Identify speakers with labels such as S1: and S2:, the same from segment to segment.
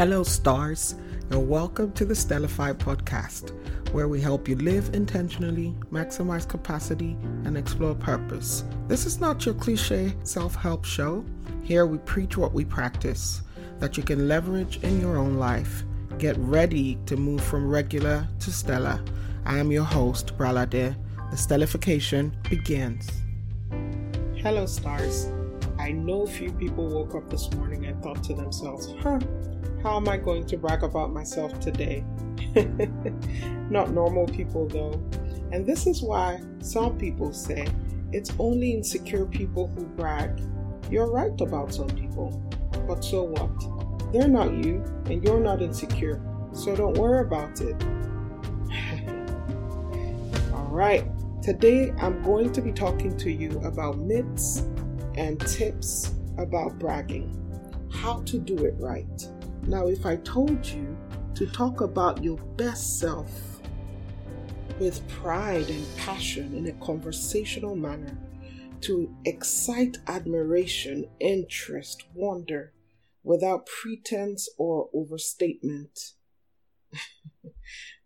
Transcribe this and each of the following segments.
S1: Hello, stars, and welcome to the Stellify podcast, where we help you live intentionally, maximize capacity, and explore purpose. This is not your cliche self help show. Here we preach what we practice that you can leverage in your own life. Get ready to move from regular to stellar. I am your host, Bralade. The stellification begins. Hello, stars. I know few people woke up this morning and thought to themselves, huh, how am I going to brag about myself today? Not normal people, though. And this is why some people say it's only insecure people who brag. You're right about some people, but so what? They're not you, and you're not insecure, so don't worry about it. All right, today I'm going to be talking to you about myths and tips about bragging, how to do it right. Now, if I told you to talk about your best self with pride and passion in a conversational manner, to excite admiration, interest, wonder, without pretense or overstatement.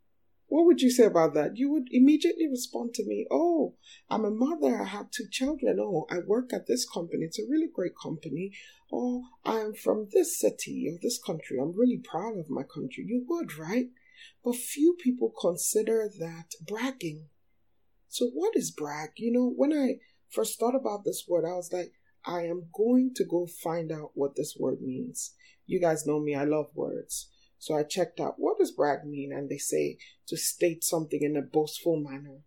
S1: what would you say about that? You would immediately respond to me, Oh, I'm a mother. I have two children. Oh, I work at this company. It's a really great company. Oh, I'm from this city or this country. I'm really proud of my country. You would, right? But few people consider that bragging. So, what is brag? You know, when I first thought about this word, I was like, I am going to go find out what this word means. You guys know me, I love words. So I checked out what does brag mean, and they say to state something in a boastful manner.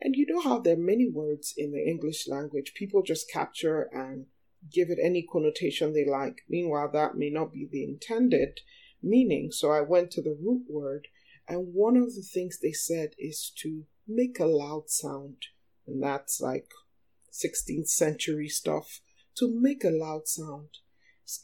S1: And you know how there are many words in the English language people just capture and give it any connotation they like. Meanwhile, that may not be the intended meaning. So I went to the root word, and one of the things they said is to make a loud sound. And that's like 16th century stuff. To make a loud sound.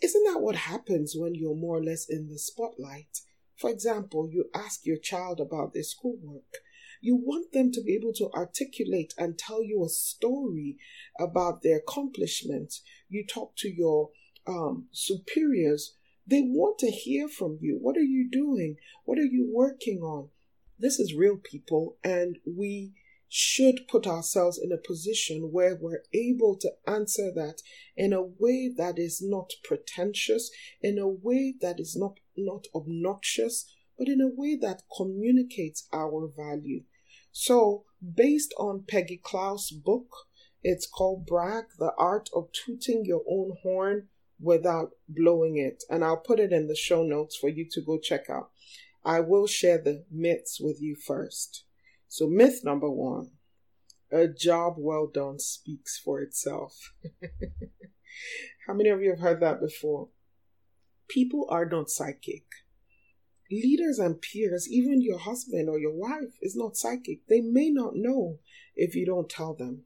S1: Isn't that what happens when you're more or less in the spotlight? For example, you ask your child about their schoolwork. You want them to be able to articulate and tell you a story about their accomplishments. You talk to your um, superiors. They want to hear from you. What are you doing? What are you working on? This is real people, and we should put ourselves in a position where we're able to answer that in a way that is not pretentious, in a way that is not, not obnoxious, but in a way that communicates our value. So, based on Peggy Klaus' book, it's called Brag, the Art of Tooting Your Own Horn Without Blowing It. And I'll put it in the show notes for you to go check out. I will share the myths with you first. So, myth number one a job well done speaks for itself. How many of you have heard that before? People are not psychic. Leaders and peers, even your husband or your wife, is not psychic. They may not know if you don't tell them.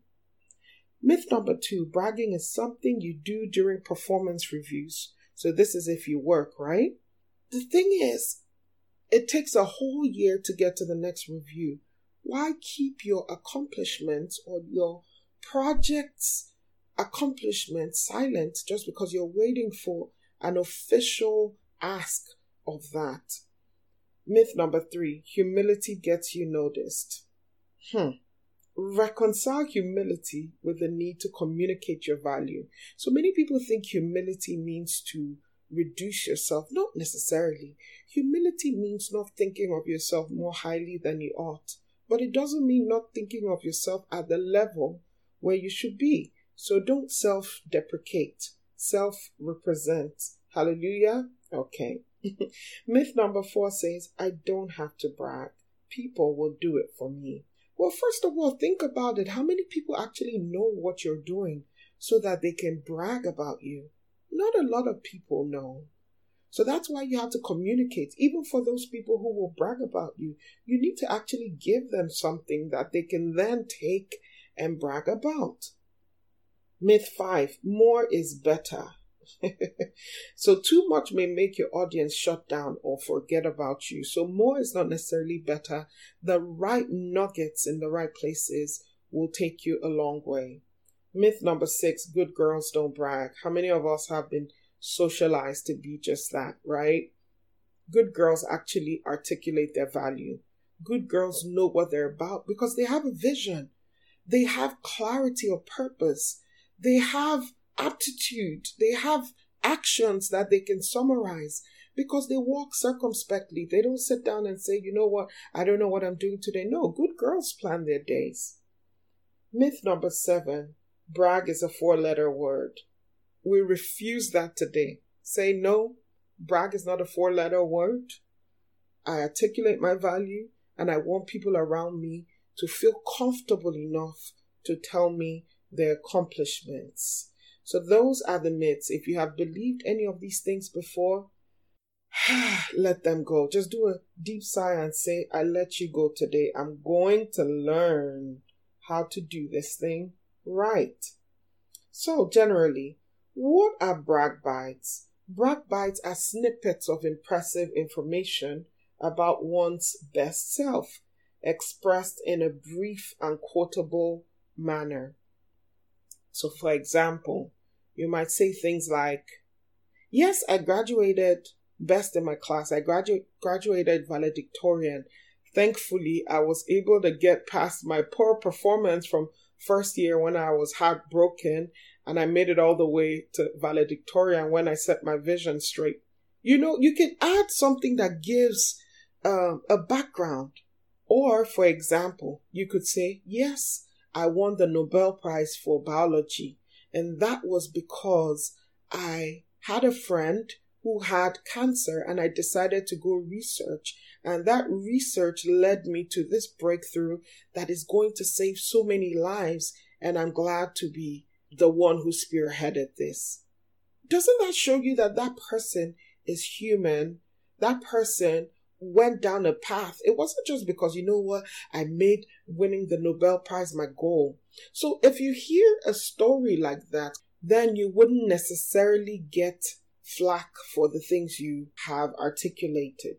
S1: Myth number two bragging is something you do during performance reviews. So, this is if you work, right? The thing is, it takes a whole year to get to the next review why keep your accomplishments or your project's accomplishments silent just because you're waiting for an official ask of that? Myth number three humility gets you noticed. Hmm. Reconcile humility with the need to communicate your value. So many people think humility means to reduce yourself. Not necessarily. Humility means not thinking of yourself more highly than you ought. But it doesn't mean not thinking of yourself at the level where you should be. So don't self deprecate, self represent. Hallelujah. Okay. Myth number four says, I don't have to brag. People will do it for me. Well, first of all, think about it. How many people actually know what you're doing so that they can brag about you? Not a lot of people know. So that's why you have to communicate. Even for those people who will brag about you, you need to actually give them something that they can then take and brag about. Myth five more is better. so, too much may make your audience shut down or forget about you. So, more is not necessarily better. The right nuggets in the right places will take you a long way. Myth number six good girls don't brag. How many of us have been socialized to be just that, right? good girls actually articulate their value. Good girls know what they're about because they have a vision. They have clarity of purpose. They have aptitude. They have actions that they can summarize because they walk circumspectly. They don't sit down and say, you know what, I don't know what I'm doing today. No, good girls plan their days. Myth number seven brag is a four letter word. We refuse that today. Say no, brag is not a four letter word. I articulate my value and I want people around me to feel comfortable enough to tell me their accomplishments. So, those are the myths. If you have believed any of these things before, let them go. Just do a deep sigh and say, I let you go today. I'm going to learn how to do this thing right. So, generally, what are brag bites? Brag bites are snippets of impressive information about one's best self, expressed in a brief and quotable manner. So, for example, you might say things like, Yes, I graduated best in my class. I gradu- graduated valedictorian. Thankfully, I was able to get past my poor performance from first year when I was heartbroken and I made it all the way to valedictorian when I set my vision straight. You know, you can add something that gives uh, a background. Or, for example, you could say, Yes, I won the Nobel Prize for biology. And that was because I had a friend who had cancer and I decided to go research. And that research led me to this breakthrough that is going to save so many lives. And I'm glad to be the one who spearheaded this. Doesn't that show you that that person is human? That person went down a path. It wasn't just because, you know what, I made winning the Nobel Prize my goal. So if you hear a story like that, then you wouldn't necessarily get flack for the things you have articulated.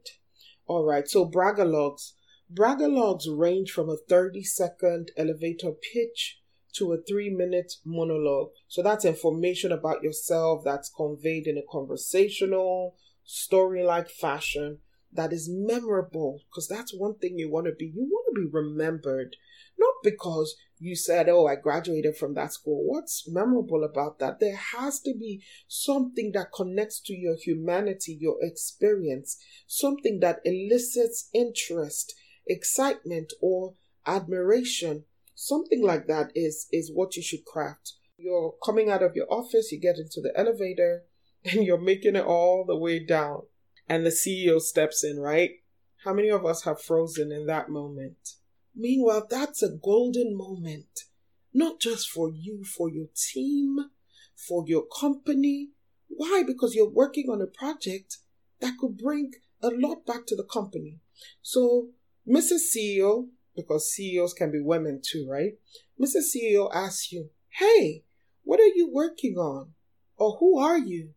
S1: All right, so bragalogs. Bragalogs range from a 30 second elevator pitch to a three minute monologue. So that's information about yourself that's conveyed in a conversational, story like fashion that is memorable because that's one thing you want to be. You want to be remembered, not because you said, Oh, I graduated from that school. What's memorable about that? There has to be something that connects to your humanity, your experience, something that elicits interest, excitement, or admiration something like that is is what you should craft. You're coming out of your office you get into the elevator and you're making it all the way down. And the ceo steps in right? How many of us have frozen in that moment? Meanwhile that's a golden moment. Not just for you for your team for your company. Why? Because you're working on a project that could bring a lot back to the company. So mrs ceo because CEOs can be women too, right? Mrs. CEO asks you, Hey, what are you working on? Or who are you?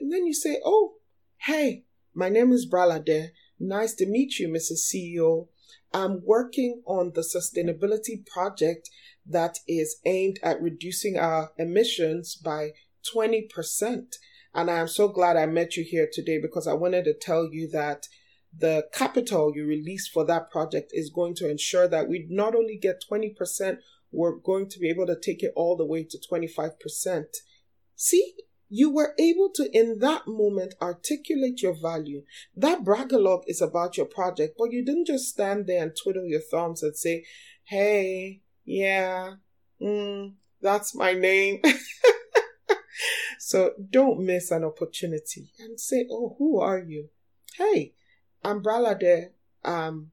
S1: And then you say, Oh, hey, my name is Bralade. Nice to meet you, Mrs. CEO. I'm working on the sustainability project that is aimed at reducing our emissions by 20%. And I am so glad I met you here today because I wanted to tell you that the capital you release for that project is going to ensure that we not only get 20%, we're going to be able to take it all the way to 25%. See, you were able to, in that moment, articulate your value. That bragalogue is about your project, but you didn't just stand there and twiddle your thumbs and say, hey, yeah, mm, that's my name. so don't miss an opportunity and say, oh, who are you? Hey, I'm Bralade um,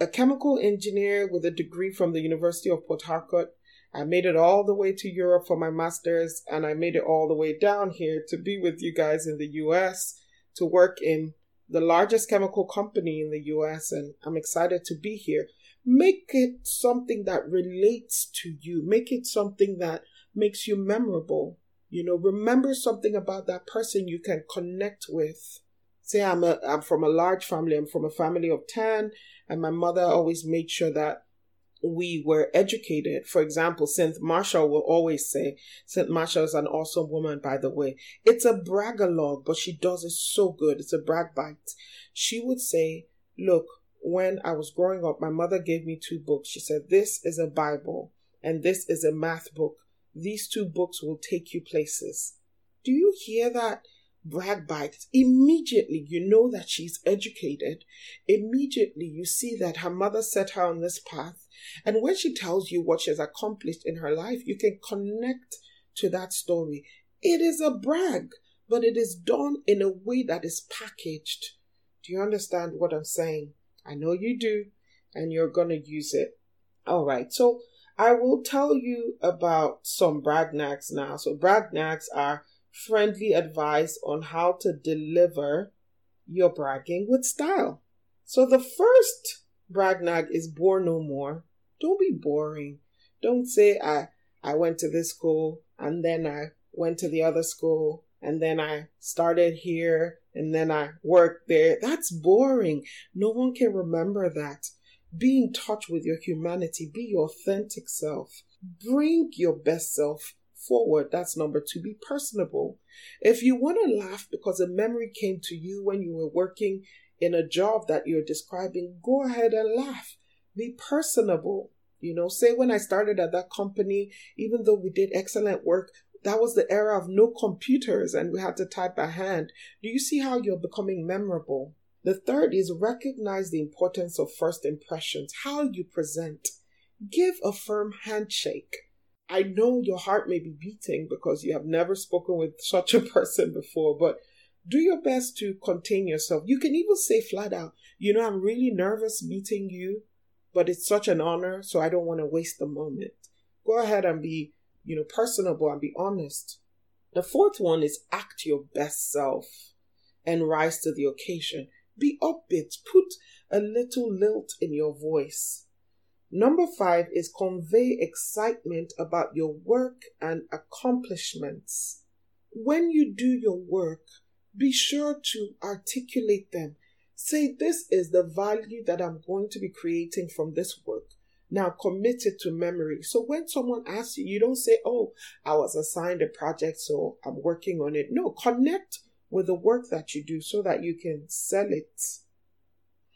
S1: a chemical engineer with a degree from the University of Port Harcourt. I made it all the way to Europe for my master's, and I made it all the way down here to be with you guys in the US to work in the largest chemical company in the US, and I'm excited to be here. Make it something that relates to you, make it something that makes you memorable. You know, remember something about that person you can connect with say I'm a I'm from a large family, I'm from a family of 10 and my mother always made sure that we were educated. For example, Cynt Marshall will always say, Cynt Marshall is an awesome woman, by the way. It's a bragalog, but she does it so good. It's a brag bite. She would say, Look, when I was growing up, my mother gave me two books. She said, This is a Bible and this is a math book. These two books will take you places. Do you hear that? Brag bites, immediately you know that she's educated. Immediately you see that her mother set her on this path. And when she tells you what she has accomplished in her life, you can connect to that story. It is a brag, but it is done in a way that is packaged. Do you understand what I'm saying? I know you do, and you're going to use it. All right, so I will tell you about some brag nags now. So, brag nags are friendly advice on how to deliver your bragging with style. So the first brag nag is bore no more. Don't be boring. Don't say I I went to this school and then I went to the other school and then I started here and then I worked there. That's boring. No one can remember that. Be in touch with your humanity. Be your authentic self. Bring your best self forward. That's number two. Be personable. If you want to laugh because a memory came to you when you were working in a job that you're describing, go ahead and laugh. Be personable. You know, say when I started at that company, even though we did excellent work, that was the era of no computers and we had to type by hand. Do you see how you're becoming memorable? The third is recognize the importance of first impressions, how you present. Give a firm handshake. I know your heart may be beating because you have never spoken with such a person before, but do your best to contain yourself. You can even say flat out, you know, I'm really nervous meeting you, but it's such an honor, so I don't want to waste the moment. Go ahead and be, you know, personable and be honest. The fourth one is act your best self and rise to the occasion. Be upbeat, put a little lilt in your voice. Number five is convey excitement about your work and accomplishments. When you do your work, be sure to articulate them. Say, This is the value that I'm going to be creating from this work. Now commit it to memory. So when someone asks you, you don't say, Oh, I was assigned a project, so I'm working on it. No, connect with the work that you do so that you can sell it.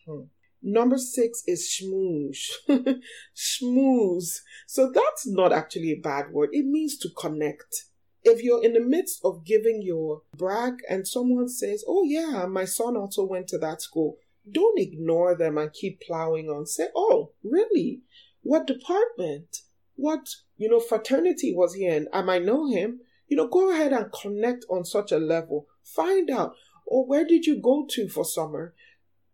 S1: Hmm. Number six is schmooze. schmooze. So that's not actually a bad word. It means to connect. If you're in the midst of giving your brag and someone says, Oh, yeah, my son also went to that school, don't ignore them and keep plowing on. Say, Oh, really? What department? What, you know, fraternity was he in? I might know him. You know, go ahead and connect on such a level. Find out. Or where did you go to for summer?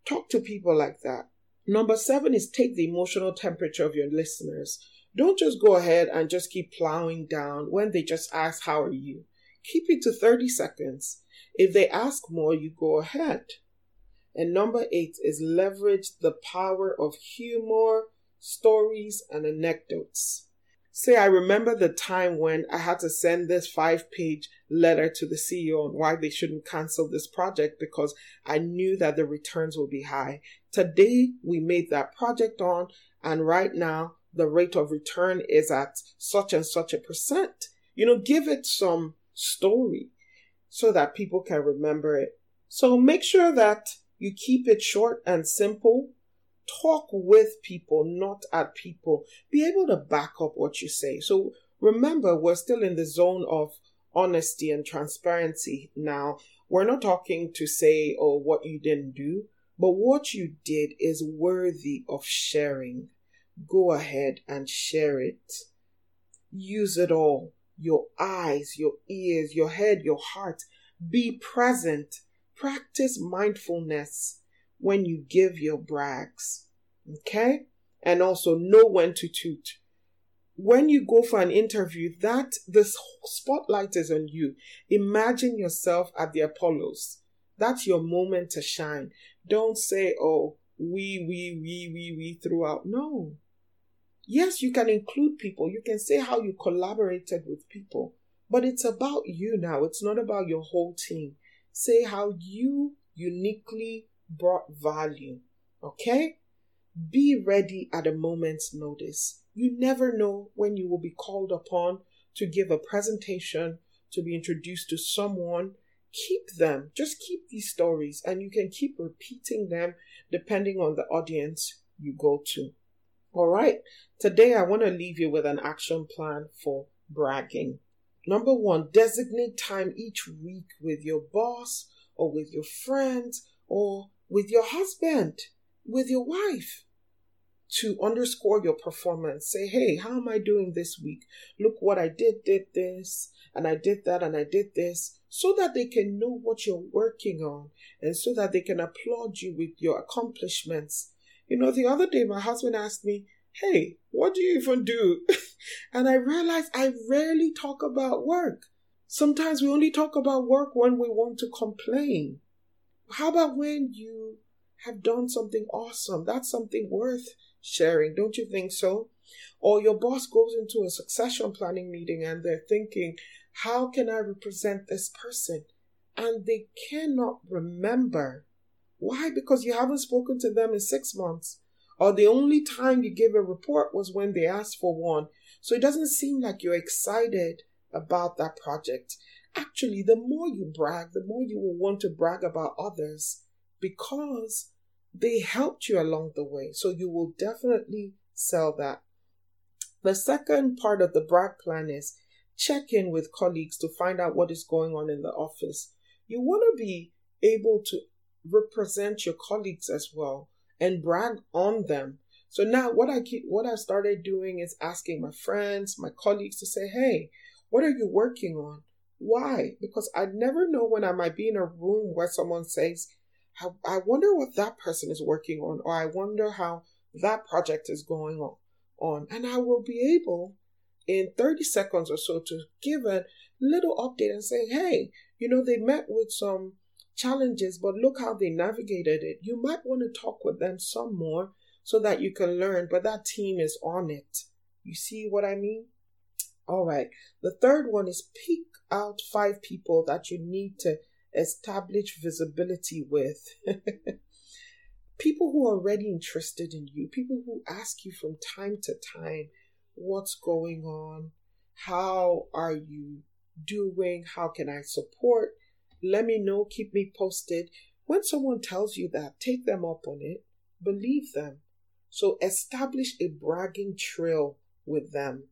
S1: Talk to people like that. Number seven is take the emotional temperature of your listeners. Don't just go ahead and just keep plowing down when they just ask, How are you? Keep it to 30 seconds. If they ask more, you go ahead. And number eight is leverage the power of humor, stories, and anecdotes. Say, I remember the time when I had to send this five page letter to the CEO on why they shouldn't cancel this project because I knew that the returns would be high. Today, we made that project on, and right now, the rate of return is at such and such a percent. You know, give it some story so that people can remember it. So make sure that you keep it short and simple talk with people, not at people. Be able to back up what you say. So remember, we're still in the zone of honesty and transparency now. We're not talking to say, oh, what you didn't do, but what you did is worthy of sharing. Go ahead and share it. Use it all your eyes, your ears, your head, your heart. Be present. Practice mindfulness when you give your brags. Okay? And also know when to toot. When you go for an interview, that the spotlight is on you. Imagine yourself at the Apollos. That's your moment to shine. Don't say, oh, we, we, we, we, we throughout. No. Yes, you can include people. You can say how you collaborated with people. But it's about you now. It's not about your whole team. Say how you uniquely brought value. Okay? Be ready at a moment's notice. You never know when you will be called upon to give a presentation, to be introduced to someone. Keep them. Just keep these stories and you can keep repeating them depending on the audience you go to. All right. Today I want to leave you with an action plan for bragging. Number one, designate time each week with your boss or with your friends or with your husband, with your wife to underscore your performance. Say, hey, how am I doing this week? Look what I did, did this, and I did that, and I did this, so that they can know what you're working on and so that they can applaud you with your accomplishments. You know, the other day my husband asked me, hey, what do you even do? and I realized I rarely talk about work. Sometimes we only talk about work when we want to complain. How about when you have done something awesome? That's something worth sharing, don't you think so? Or your boss goes into a succession planning meeting and they're thinking, how can I represent this person? And they cannot remember. Why? Because you haven't spoken to them in six months. Or the only time you gave a report was when they asked for one. So it doesn't seem like you're excited about that project. Actually, the more you brag, the more you will want to brag about others because they helped you along the way. So you will definitely sell that. The second part of the brag plan is check in with colleagues to find out what is going on in the office. You want to be able to represent your colleagues as well and brag on them. So now what I keep what I started doing is asking my friends, my colleagues to say, "Hey, what are you working on?" Why? Because I never know when I might be in a room where someone says, I, I wonder what that person is working on, or I wonder how that project is going on, on. And I will be able in 30 seconds or so to give a little update and say, hey, you know, they met with some challenges, but look how they navigated it. You might want to talk with them some more so that you can learn, but that team is on it. You see what I mean? All right. The third one is pick out five people that you need to establish visibility with. people who are already interested in you, people who ask you from time to time, what's going on? How are you doing? How can I support? Let me know, keep me posted. When someone tells you that, take them up on it, believe them. So establish a bragging trail with them.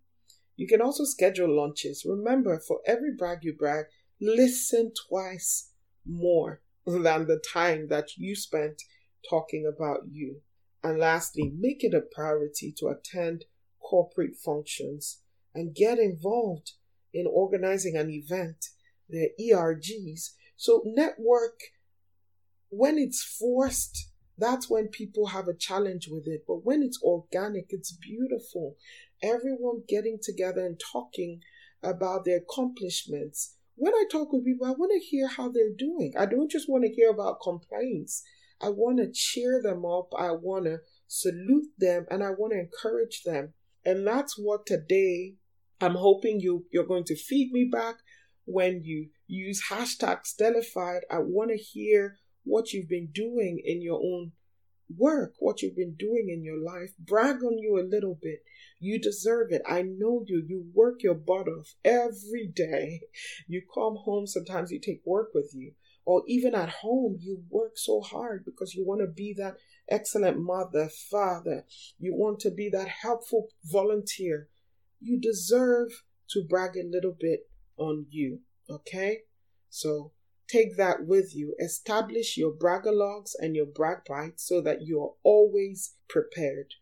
S1: You can also schedule lunches. Remember, for every brag you brag, listen twice more than the time that you spent talking about you. And lastly, make it a priority to attend corporate functions and get involved in organizing an event, the ERGs. So, network, when it's forced, that's when people have a challenge with it. But when it's organic, it's beautiful. Everyone getting together and talking about their accomplishments when I talk with people, I want to hear how they're doing. I don't just want to hear about complaints. I want to cheer them up. I want to salute them and I want to encourage them. And that's what today I'm hoping you you're going to feed me back when you use hashtag Stellified. I want to hear what you've been doing in your own work, what you've been doing in your life. Brag on you a little bit. You deserve it. I know you. You work your butt off every day. You come home, sometimes you take work with you. Or even at home, you work so hard because you want to be that excellent mother, father. You want to be that helpful volunteer. You deserve to brag a little bit on you. Okay? So take that with you. Establish your bragalogs and your brag bites so that you are always prepared.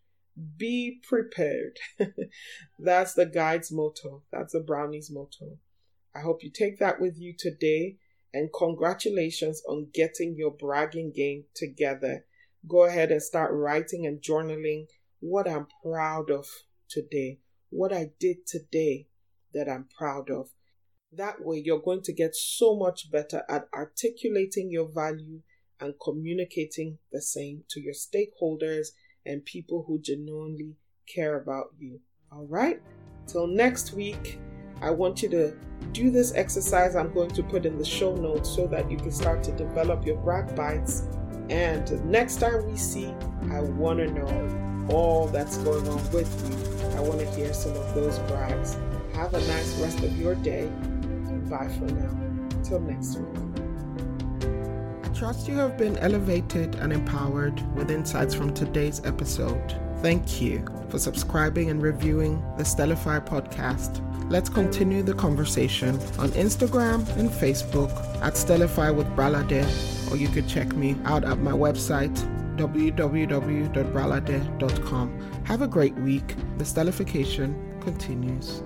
S1: Be prepared. That's the guide's motto. That's the brownie's motto. I hope you take that with you today and congratulations on getting your bragging game together. Go ahead and start writing and journaling what I'm proud of today, what I did today that I'm proud of. That way, you're going to get so much better at articulating your value and communicating the same to your stakeholders and people who genuinely care about you. All right? Till next week, I want you to do this exercise I'm going to put in the show notes so that you can start to develop your brag bites And next time we see, I want to know all that's going on with you. I want to hear some of those brags. Have a nice rest of your day. Bye for now. Till next week. Trust you have been elevated and empowered with insights from today's episode. Thank you for subscribing and reviewing the Stellify podcast. Let's continue the conversation on Instagram and Facebook at Stellify with Bralade, or you could check me out at my website www.bralade.com. Have a great week. The stellification continues.